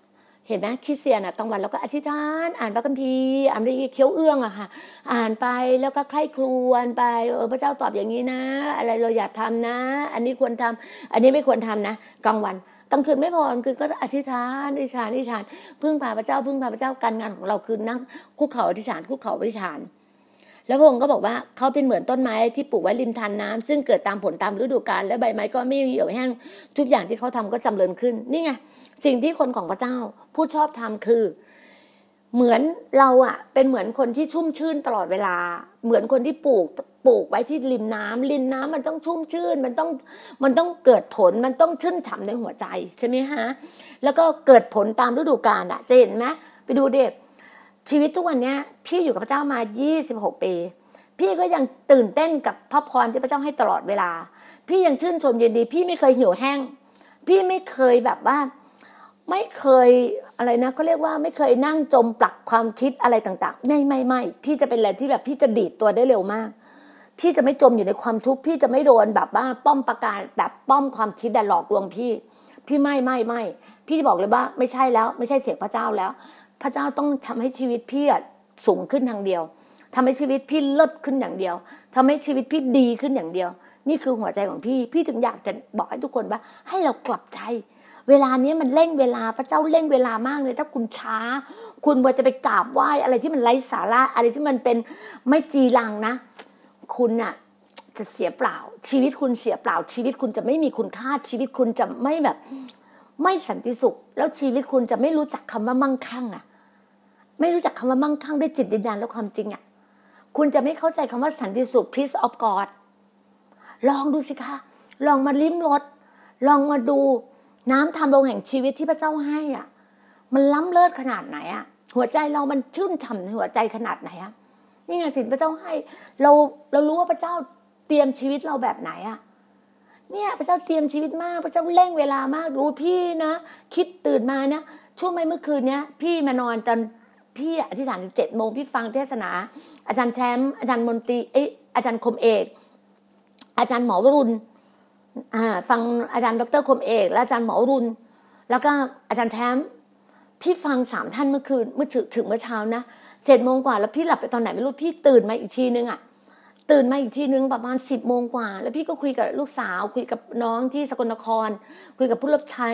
เห็นไหมคริสเตียนอะกลางวันแล้วก็อธิษฐานอ่านพระคัมภีร์อ่านได้เคี้ยวเอื้องอะค่ะ อ่านไปแล้วก็ใคร่ครวญไปเออพระเจ้าตอบอย่างนี้นะ อะไรเราอยากทำนะ อันนี้ควรทำอันนี้ไม่ควรทำนะกลางวัน กลางคืนไม่พอกลางคืนก็อธิษฐานอธิษฐานอธิษฐานพึ่งพาพระเจ้าพึ่งพาพระเจ้าการงานของเราคือนั่งคุกเข่าอธิษฐานคุกเข่าอธิษฐาน แล้วพระองค์ก็บอกว่าเขาเป็นเหมือนต้นไม้ที่ปลูกไว้ริมทานน้าซึ่งเกิดตามผลตามฤดูกาลและใบไม้ก็ไม่เหี่ยวแห้งทุกอย่างที่เขาทำก็จำเริญขึ้นนี่ไงสิ่งที่คนของพระเจ้าผู้ชอบทำคือ เหมือนเราอะเป็นเหมือนคนที่ชุ่มชื่นตลอดเวลา เหมือนคนที่ปลูก ปลูกไว้ที่ริมน้ำริมน้ำมันต้องชุ่มชื่น มันต้องมันต้องเกิดผลมันต้องชื่นฉ่าในหัวใจใช่ไหมฮะแล้วก็เกิดผลตามฤดูกาลอะจะเห็นไหมไปดูเด็กชีวิตทุกวันเนี้ย พี่อยู่กับพระเจ้ามา 26 ปี พี่ก็ยังตื่นเต้นกับพระพรที่พระเจ้าให้ตลอดเวลา พี่ยังชื่นชมยินดี พี่ไม่เคยหิวแห้ง พี่ไม่เคยแบบว่าไม่เคยอะไรนะเขาเรียกว่าไม่เคยนั่งจมปลักความคิดอะไรต่าง ๆ ไม่ไม่ไม่พี่จะเป็นอะไรที่แบบพี่จะดีดตัวได้เร็วมาก พี่จะไม่จมอยู่ในความทุกข์พี่จะไม่โดนแบบว่าป้อมประกาศแบบป้อมความคิดแต่หลอกลวงพี่ พี่ไม่ไม่ไม่พี่จะบอกเลยว่า ไม่ใช่แล้ว ไม่ใช่เสียงพระเจ้าแล้ว พระเจ้าต้องทำให้ชีวิตพี่สูงขึ้นทางเดียวทำให้ชีวิตพี่เลิศขึ้นอย่างเดียวทำให้ชีวิตพี่ดีขึ้นอย่างเดียว นี่คือหัวใจของพี่ พี่ถึงอยากจะบอกให้ทุกคนว่า ให้เรากลับใจเวลานี้มันเร่งเวลาพระเจ้าเร่งเวลามากเลย ถ้าคุณช้า คุณว่าจะไปกราบไหว้อะไรที่มันไร้สาระอะไรที่มันเป็นไม่จีรังนะ คุณน่ะจะเสียเปล่า ชีวิตคุณเสียเปล่า ชีวิตคุณจะไม่มีคุณค่าชีวิตคุณจะไม่แบบ ไม่สันติสุข แล้วชีวิตคุณจะไม่รู้จักคำว่ามั่งคั่งอะ ไม่รู้จักคำว่ามั่งคั่งด้วยจิตวิญญาณและความจริงอะคุณจะไม่เข้าใจคำว่าสันติสุข peace of God ลองดูสิคะ ลองมาลิ้มรสลองมาดูน้ำทำลงแห่งชีวิตที่พระเจ้าให้อะ มันล้ำเลิศขนาดไหนอะ หัวใจเรามันชื่นฉ่ำในหัวใจขนาดไหนอะ นี่ไงสิ่งพระเจ้าให้ เราเรารู้ว่าพระเจ้าเตรียมชีวิตเราแบบไหนอะเนี่ย พระเจ้าเตรียมชีวิตมาก พระเจ้าเร่งเวลามากดูพี่นะ คิดตื่นมานะช่วงไม่เมื่อคืนเนี้ย พี่มานอนตอนพี่อธิษฐานถึงเจ็ดโมงพี่ฟังเทศนา อาจารย์แชมป์อาจารย์มนตรีเออาจารย์คมเอก อาจารย์หมอวรุณฟังอาจารย์ดรคมเอก และอาจารย์หมอรุณ แล้วก็อาจารย์แชมป์พี่ฟังสามท่านเมื่อคืนเมื่อถึงถึงเมื่อเช้านะ เจ็ดโมงกว่าแล้วพี่หลับไปตอนไหนไม่รู้พี่ตื่นมาอีกทีนึงอะตื่นมาอีกทีนึงประมาณสิบโมงกว่า แล้วพี่ก็คุยกับลูกสาว คุยกับน้องที่สกลนคร คุยกับผู้รับใช้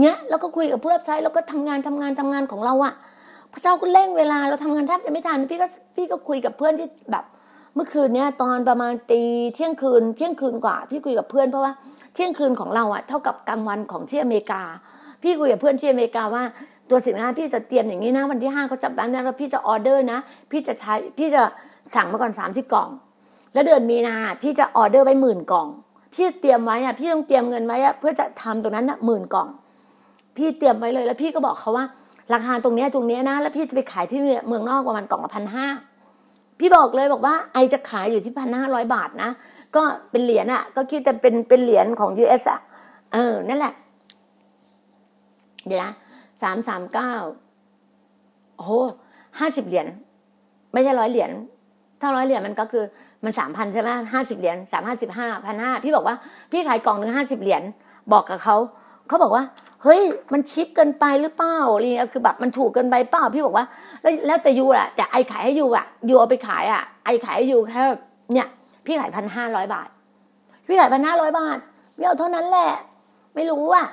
เนี้ยแล้วก็คุยกับผู้รับใช้แล้วก็ทำงานทำงานทำงานของเราอะพระเจ้าก็เร่งเวลาเราทำงานแทบจะไม่ทันพี่ก็พี่ก็คุยกับเพื่อนที่แบบ เมื่อคืนเนี้ยตอนประมาณตีเที่ยงคืนเที่ยงคืนกว่า พี่คุยกับเพื่อนเพราะว่าเที่ยงคืนของเราอะเท่ากับกลางวันของที่อเมริกา พี่คุยกับเพื่อนที่อเมริกาว่า ตัวสินค้าพี่จะเตรียมอย่างนี้นะวันที่ห้าเขาจับได้นะแล้วพี่จะออเดอร์นะ พี่จะใช้พี่จะสั่งมาก่อนสามสิบกล่อง แล้วเดือนมีนาพี่จะออเดอร์ไว้หมื่นกล่อง พี่เตรียมไว้อะพี่ต้องเตรียมเงินไว้อะเพื่อจะทำตรงนั้นนะหมื่นกล่อง พี่เตรียมไว้เลยแล้วพี่ก็บอกเขาว่า ราคาตรงนี้ตรงนี้นะ แล้วพี่จะไปขายที่เมืองนอกประมาณกล่องละพันห้าพี่บอกเลยบอกว่าไอจะขายอยู่ที่พันห้าร้อยบาทนะก็เป็นเหรียญอะก็คิดแต่เป็นเป็นเหรียญของ US อะเออนั่นแหละ เดี๋ยวนะ สามสามเก้าโอ้โหห้าสิบเหรียญไม่ใช่ร้อยเหรียญถ้าร้อยเหรียญมันก็คือมันสามพันใช่ไหมห้าสิบเหรียญสามห้าสิบห้าพันห้าพี่บอกว่าพี่ขายกล่องหนึ่งห้าสิบเหรียญบอกกับเขาเขาบอกว่าเฮ้ยมันชิปเกินไปหรือเปล่าอะไรเงี้ยคือแบบมันถูกเกินไปเปล่าพี่บอกว่า แล้วแล้วแต่ยูอะแต่ไอขายให้ยูอะยูเอาไปขายอะไอขายให้ยูแค่เนี่ย พี่ขายพันห้าร้อยบาท พี่ขายพันห้าร้อยบาทพี่เอาเท่านั้นแหละ ไม่รู้อะ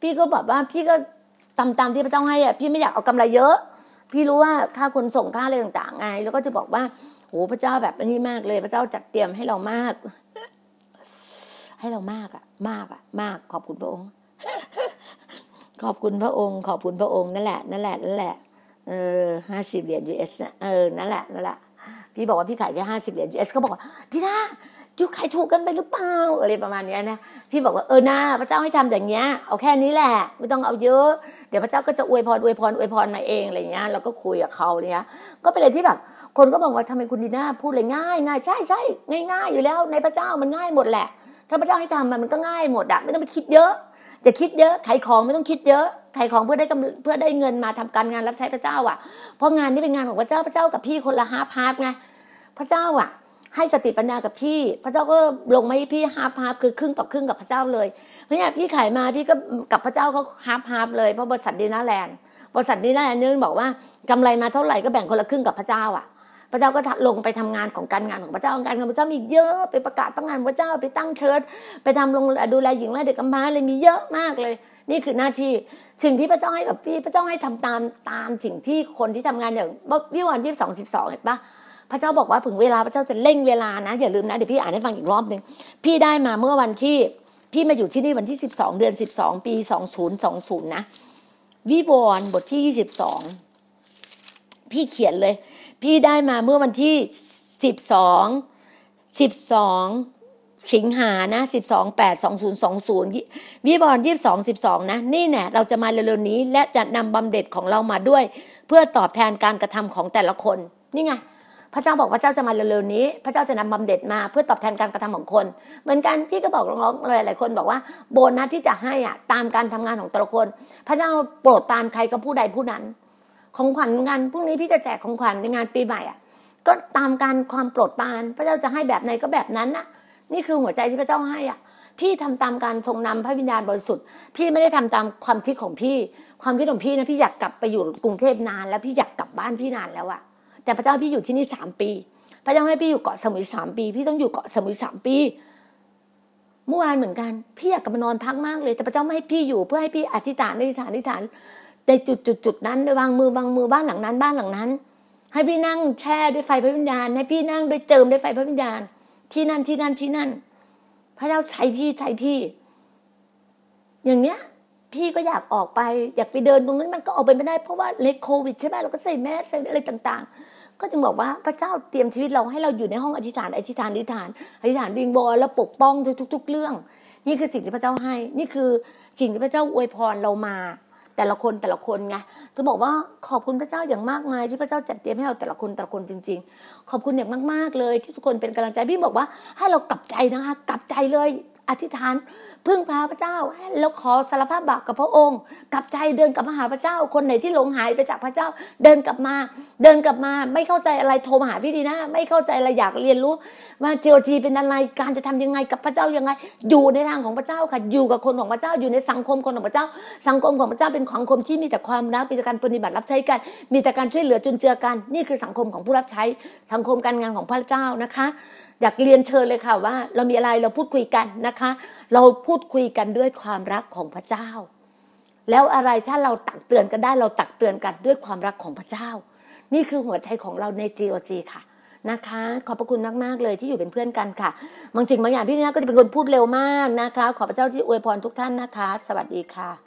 พี่ก็แบบว่า พี่ก็ ตามตามที่พระเจ้าให้อะพี่ไม่อยากเอากำไรเยอะ พี่รู้ว่าค่าขนส่งค่าอะไรต่างๆไงแล้วก็จะบอกว่าโอ้พระเจ้าแบบนี้มากเลย พระเจ้าจัดเตรียมให้เรามาก ให้เรามากอะมากอะมากขอบคุณพระองค์ ขอบคุณพระองค์ ขอบคุณพระองค์นั่นแหละนั่นแหละนั่นแหละเออห้าสิบเหรียญ US นะเออนั่นแหละนั่นแหละพี่บอกว่าพี่ขายแค่ห้าสิบเหรียญ US เขาบอกว่าทีน่ายูขายถูกกันไปหรือเปล่าอะไรประมาณนี้นะพี่บอกว่าเออหน้าพระเจ้าให้ทำอย่างเงี้ยเอาแค่นี้แหละ ไม่ต้องเอาเยอะ เดี๋ยวพระเจ้าก็จะอวยพรอวยพรอวยพรมาเองอะไรเงี้ยเราก็คุยกับเขาเนี่ยก็เป็นอะไรที่แบบ คนก็บอกว่าทำไมคุณดีน่าพูดเลยง่ายง่ายใช่ใช่ง่ายง่ายอยู่แล้ว ในพระเจ้ามันง่ายหมดแหละ ถ้าพระเจ้าให้ทำมันมันก็ง่ายหมดอะไม่ต้องไปคิดเยอะ จะคิดเยอะขายของไม่ต้องคิดเยอะขายของเพื่อได้กำเพื่อได้เงินมาทำการงานรับใช้พระเจ้าอะเพราะงานนี้เป็นงานของพระเจ้าพระเจ้ากับพี่คนละ half part ไงพระเจ้าอะ ให้สติปัญญากับพี่ พระเจ้าก็ลงมาให้พี่ half part คือครึ่งต่อครึ่งกับพระเจ้าเลยเพราะเนี่ยพี่ขายมาพี่ก็กับพระเจ้าเขา half part เลยเพราะบริษัทดีน่าแลนด์บริษัทดีน่าแลนด์นี่บอกว่ากำไรมาเท่าไหร่ก็แบ่งคนละครึ่งกับพระเจ้าอะ พระเจ้าก็ลงไปทำงานของการงานของพระเจ้าการงานพระเจ้ามีเยอะไปประกาศตั้งงานพระเจ้าไปตั้งเชิดไปทำลงดูแลหญิงและเด็กกำพร้าเลยมีเยอะมากเลย นี่คือหน้าที่สิ่งที่พระเจ้าให้กับพี่พระเจ้าให้ทำตามตามสิ่งที่คนที่ทำงานอย่างวิวันที่สองสิบสองเห็นปะ พระเจ้าบอกว่าถึงเวลาพระเจ้าจะเร่งเวลานะอย่าลืมนะเดี๋ยวพี่อ่านให้ฟังอีกรอบหนึ่งพี่ได้มาเมื่อวันที่พี่มาอยู่ที่นี่วันที่สิบสองเดือนสิบสองปีสองศูนย์สองศูนย์นะ วิวรณ์บทที่ยี่สิบสองพี่เขียนเลย พี่ได้มาเมื่อวันที่สิบสองสิบสองสิงหานะสิบสองแปดสองศูนย์สองศูนย์วิบอลยี่สิบสองสิบสองนะ นี่แน่เราจะมาเร็วๆนี้ และจะนำบำเหน็จของเรามาด้วย เพื่อตอบแทนการกระทำของแต่ละคน นี่ไง พระเจ้าบอกพระเจ้าจะมาเร็วๆนี้ พระเจ้าจะนำบำเหน็จมาเพื่อตอบแทนการกระทำของคน เหมือนกันพี่ก็บอกน้องๆหลายๆคนบอกว่าโบนัสที่จะให้อะตามการทำงานของแต่ละคน พระเจ้าโปรดปานใครก็ผู้ใดผู้นั้น ของขวัญงานพรุ่งนี้พี่จะแจกของขวัญในงานปีใหม่อะก็ตามการความโปรดปาน พระเจ้าจะให้แบบไหนก็แบบนั้นน่ะ นี่คือหัวใจที่พระเจ้าให้อะพี่ทำตามการทรงนำพระวิญญาณบริสุทธิ์ พี่ไม่ได้ทำตามความคิดของพี่ ความคิดของพี่นะพี่อยากกลับไปอยู่กรุงเทพนาน แล้วพี่อยากกลับบ้านพี่นานแล้วอะ แต่พระเจ้าพี่อยู่ที่นี่สามปี พระเจ้าให้พี่อยู่เกาะสมุยสามปี พี่ต้องอยู่เกาะสมุยสามปีเมื่อวานเหมือนกันพี่อยากกลับมานอนพักมากเลย แต่พระเจ้าไม่ให้พี่อยู่เพื่อให้พี่อธิษฐานอธิษฐานอธิษฐานในจุดจุดจุดนั้นวางมือวางมือบ้านหลังนั้นบ้านหลังนั้น ให้พี่นั่งแช่ด้วยไฟพระวิญญาณ ให้พี่นั่งด้วยเจิมด้วยไฟพระวิญญาณ ที่นั่นที่นั่นที่นั่น พระเจ้าใช้พี่ใช้พี่ อย่างเนี้ย พี่ก็อยากออกไป อยากไปเดินตรงนั้นมันก็ออกไปไม่ได้เพราะว่าเลโควิดใช่ไหมเราก็ใส่แมสใส่อะไรต่าง ๆ ก็จึงบอกว่าพระเจ้าเตรียมชีวิตเราให้เราอยู่ในห้องอธิษฐานอธิษฐานอธิษฐานอธิษฐานดิงบอแล้วปกป้องทุก ๆ เรื่อง นี่คือสิ่งที่พระเจ้าให้ นี่คือสิ่งที่พระเจ้าอวยพรเรามา แต่ละคนแต่ละคนไงจะบอกว่าขอบคุณพระเจ้าอย่างมากมายที่พระเจ้าจัดเตรียมให้เราแต่ละคนแต่ละคนจริง ๆ ขอบคุณอย่างมากๆเลย ที่ทุกคนเป็นกำลังใจพี่บอกว่าให้เรากลับใจนะคะกลับใจเลย อธิษฐานพึ่งพาพระเจ้า แล้วขอสารภาพบาปกับพระองค์ กลับใจเดินกลับมาหาพระเจ้า คนไหนที่หลงหายไปจากพระเจ้า เดินกลับมา เดินกลับมา ไม่เข้าใจอะไรโทรมาหาพี่ดีนะ ไม่เข้าใจอะไรอยากเรียนรู้ว่าเจโอจีเป็นอะไรการจะทำยังไงกับพระเจ้ายังไง อยู่ในทางของพระเจ้าค่ะอยู่กับคนของพระเจ้าอยู่ในสังคมคนของพระเจ้า สังคมของพระเจ้าเป็นสังคมที่มีแต่ความรักมีแต่การปฏิบัติรับใช้กัน มีแต่การช่วยเหลือจุนเจือกัน นี่คือสังคมของผู้รับใช้ สังคมการงานของพระเจ้านะคะ อยากเรียนเชิญเลยค่ะว่า เรามีอะไรเราพูดคุยกันนะคะ เราพูดคุยกันด้วยความรักของพระเจ้า แล้วอะไรถ้าเราตักเตือนกันได้เราตักเตือนกันด้วยความรักของพระเจ้า นี่คือหัวใจของเราใน GOG ค่ะนะคะ ขอบพระคุณมากๆเลยที่อยู่เป็นเพื่อนกันค่ะบางสิ่งบางอย่างพี่นี่ก็จะเป็นคนพูดเร็วมากนะคะ ขอพระเจ้าที่อวยพรทุกท่านนะคะ สวัสดีค่ะ